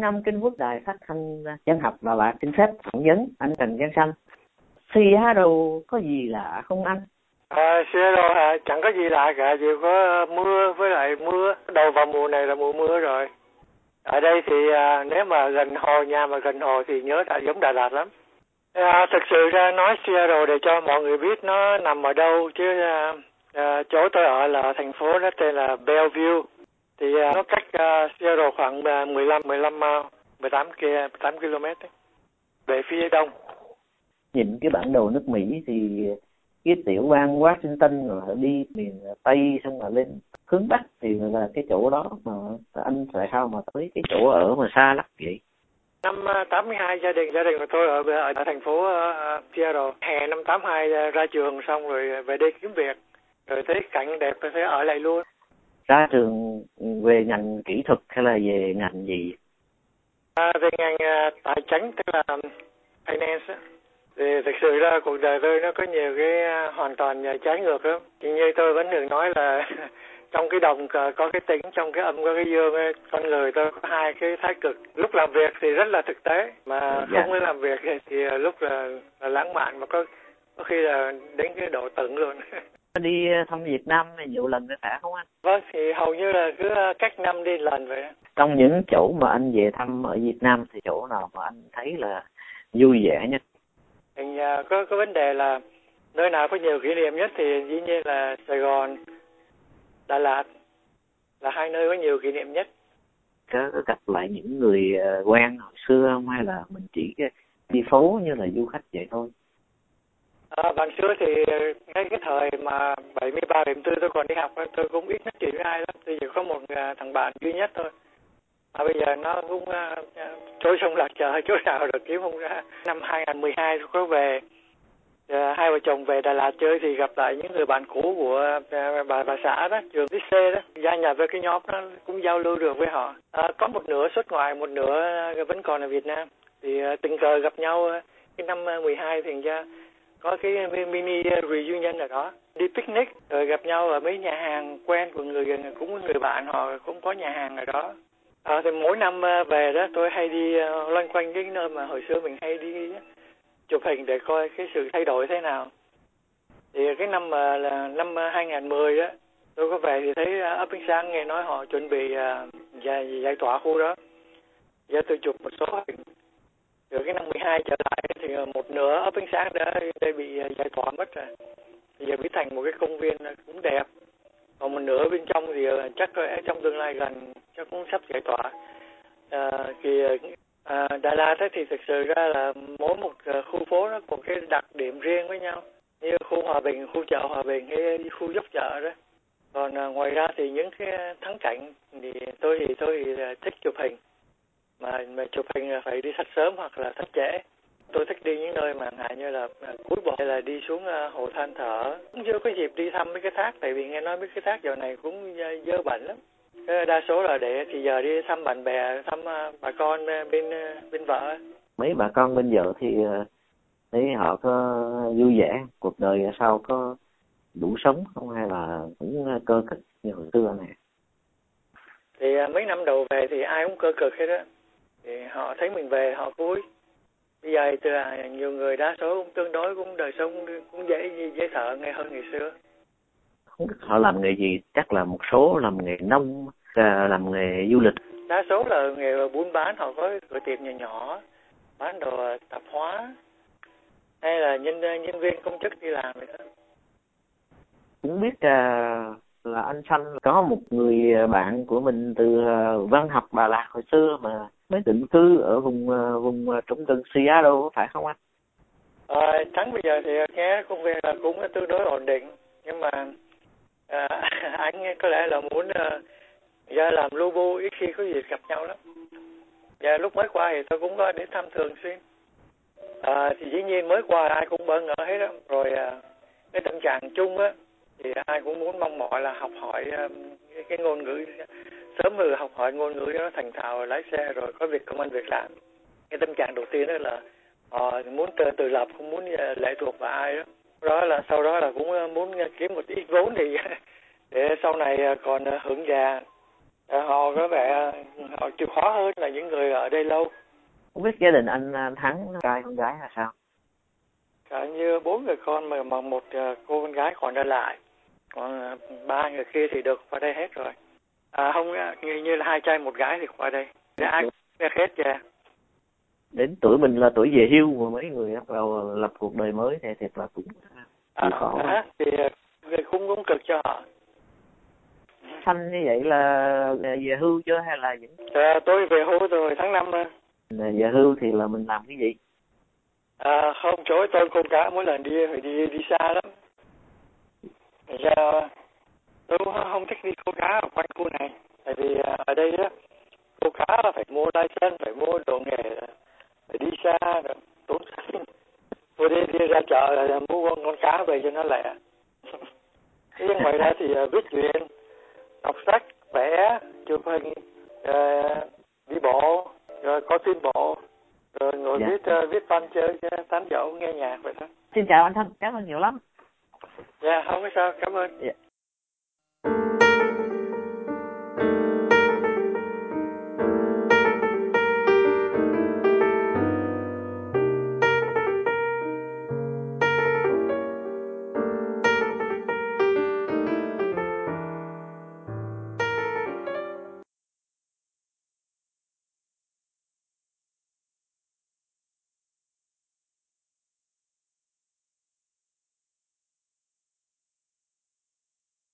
năm Kinh Quốc đại phát thanh dân học Đà Lạt xin phép phỏng vấn anh Trần Giang Sanh. Seattle có gì lạ không anh? À, Seattle à, chẳng có gì lạ cả, chỉ có mưa với lại mưa. Đầu vào mùa này là mùa mưa rồi. Ở đây thì à, nếu mà gần hồ, nhà mà gần hồ thì nhớ là giống Đà Lạt lắm. À, thực sự ra nói Seattle để cho mọi người biết nó nằm ở đâu chứ à, à, chỗ tôi ở là thành phố nó tên là Bellevue thì à, nó cách à, Seattle khoảng à, 15 15 18 kia 18 km ấy, về phía đông. Nhìn cái bản đồ nước Mỹ thì cái tiểu bang Washington rồi đi miền Tây xong rồi lên hướng Bắc thì là cái chỗ đó mà anh tại sao mà tới cái chỗ ở mà xa lắm vậy? Năm 82 gia đình gia đình của tôi ở ở, ở thành phố uh, Seattle. Hè năm 82 ra trường xong rồi về đây kiếm việc. Rồi thấy cảnh đẹp tôi thấy ở lại luôn. Ra trường về ngành kỹ thuật hay là về ngành gì? À, về ngành uh, tài chính tức là finance thì thực sự ra cuộc đời tôi nó có nhiều cái uh, hoàn toàn trái ngược lắm. Như tôi vẫn thường nói là trong cái đồng có cái tính trong cái âm có cái dương ấy, con người tôi có hai cái thái cực lúc làm việc thì rất là thực tế mà dạ. không có làm việc thì lúc là, là lãng mạn mà có có khi là đến cái độ tận luôn đi thăm Việt Nam nhiều lần nữa phải không anh? Vâng, thì hầu như là cứ cách năm đi lần vậy. Trong những chỗ mà anh về thăm ở Việt Nam thì chỗ nào mà anh thấy là vui vẻ nhất? Thì có có vấn đề là nơi nào có nhiều kỷ niệm nhất thì dĩ nhiên là Sài Gòn, Đà Lạt là hai nơi có nhiều kỷ niệm nhất. Có, có gặp lại những người ờ, quen hồi xưa không hay là mình chỉ đi phố như là du khách vậy thôi? À, bạn xưa thì ngay cái thời mà 73, 74 tôi còn đi học tôi cũng ít nói chuyện với ai lắm. Bây giờ có một à, thằng bạn duy nhất thôi. Mà bây giờ nó cũng à, à, uh, trôi sông lạc chờ chỗ nào được kiếm không ra. Năm 2012 tôi có về uh, hai vợ chồng về Đà Lạt chơi thì gặp lại những người bạn cũ của uh, bà bà xã đó trường XC đó gia nhập với cái nhóm đó cũng giao lưu được với họ Uh, có một nửa xuất ngoại một nửa vẫn còn ở Việt Nam thì uh, tình cờ gặp nhau cái năm 12 thì ra có cái mini uh, reunion ở đó. Đi picnic rồi gặp nhau ở mấy nhà hàng quen của người cũng người bạn họ cũng có nhà hàng ở đó. À, thì mỗi năm ờ, về đó tôi hay đi ờ, loanh quanh cái nơi mà hồi xưa mình hay đi chụp hình để coi cái sự thay đổi thế nào. Thì cái năm mà là năm 2010 đó tôi có về thì thấy ở ánh sang nghe nói họ chuẩn bị uh, giải, giải tỏa khu đó. Giờ tôi chụp một số hình từ cái năm 12 trở lại thì một nửa ấp ánh sáng đã, đây bị giải tỏa mất rồi. Bây giờ biến thành một cái công viên cũng đẹp. Còn một nửa bên trong thì ờ, chắc trong tương lai gần chắc cũng sắp giải tỏa. À, thì À, Đà Lạt thì thực sự ra là mỗi một khu phố nó có cái đặc điểm riêng với nhau. Như khu Hòa Bình, khu chợ Hòa Bình hay khu dốc chợ đó. Còn à, ngoài ra thì những cái thắng cảnh thì tôi thì tôi thì thích chụp hình mà mà chụp hình là phải đi thật sớm hoặc là thật trễ. Tôi thích đi những nơi mà ngại như là uh, cuối bộ hay là đi xuống uh, hồ Than Thở. Cũng chưa có dịp đi thăm mấy cái thác tại vì nghe nói mấy cái thác giờ này cũng uh, dơ bẩn lắm. Đa số là để thì giờ đi thăm bạn bè thăm uh, bà con uh, bên bên vợ. Mấy bà con bên vợ thì thấy họ có vui vẻ cuộc đời sau có đủ sống không? Hay là cũng cơ cực như hồi xưa này thì mấy năm đầu về thì ai cũng cơ cực hết đó thì họ thấy mình về họ vui. Bây giờ thì là nhiều người đa số cũng tương đối cũng đời sống cũng dễ dễ thở nghe hơn ngày xưa. Không biết họ làm nghề gì chắc là một số làm nghề nông à, làm nghề du lịch. Đa số là nghề buôn bán họ có cửa tiệm nhỏ nhỏ bán đồ tạp hóa hay là nhân nhân viên công chức đi làm vậy đó. Cũng biết à, là anh Sanh có một người bạn của mình từ à, văn học Đà Lạt hồi xưa mà mới định cư ở vùng à, vùng trung tâm Seattle phải không anh? À, Thắng bây giờ thì nghe công việc là cũng tương đối ổn định nhưng mà à, anh có lẽ là muốn uh, giờ làm logo ít khi có dịp gặp nhau lắm. Và lúc mới qua thì tôi cũng có đến thăm thường xuyên. À, thì dĩ nhiên mới qua ai cũng bỡ ngỡ hết đó rồi à, cái tâm trạng chung á thì ai cũng muốn mong mỏi là học hỏi um, cái, cái ngôn ngữ sớm rồi học hỏi ngôn ngữ cho nó thành thạo lái xe rồi có việc công ăn việc làm. Cái tâm trạng đầu tiên đó là họ muốn tự, tự lập không muốn lệ thuộc vào ai đó. Đó là sau đó là cũng muốn kiếm một ít vốn thì để sau này còn hưởng già. Họ có vẻ họ chịu khó hơn là những người ở đây lâu. Không biết gia đình anh, anh thắng trai con gái là sao? Cả như bốn người con mà mà một cô con gái còn ở lại. Còn ba người kia thì được qua đây hết rồi à không như, như là hai trai một gái thì qua đây. Để ai cũng hết kìa. Đến tuổi mình là tuổi về hưu mà mấy người bắt đầu lập cuộc đời mới thì thiệt là cũng à, khó à, thì người cũng cũng cực cho họ. Thanh như vậy là về hưu chưa hay là những à, tôi về hưu rồi tháng năm về hưu thì là mình làm cái gì? À, không chối tôi con cá mỗi lần đi phải đi đi xa lắm. Giờ tôi không thích đi câu cá ở quanh khu này. Tại vì à, ở đây á câu cá là phải mua lai chân phải mua đồ nghề phải đi xa tốn tiền tôi đi, đi ra chợ là mua con, con cá về cho nó lẻ. Thế ngoài ra thì uh, viết truyện đọc sách vẽ chụp hình đi bộ rồi có phim bộ rồi ngồi dạ. viết uh, viết văn chơi tán dậu nghe nhạc vậy đó. Xin chào anh thanh cảm ơn nhiều lắm. Dạ không có sao cảm ơn. Dạ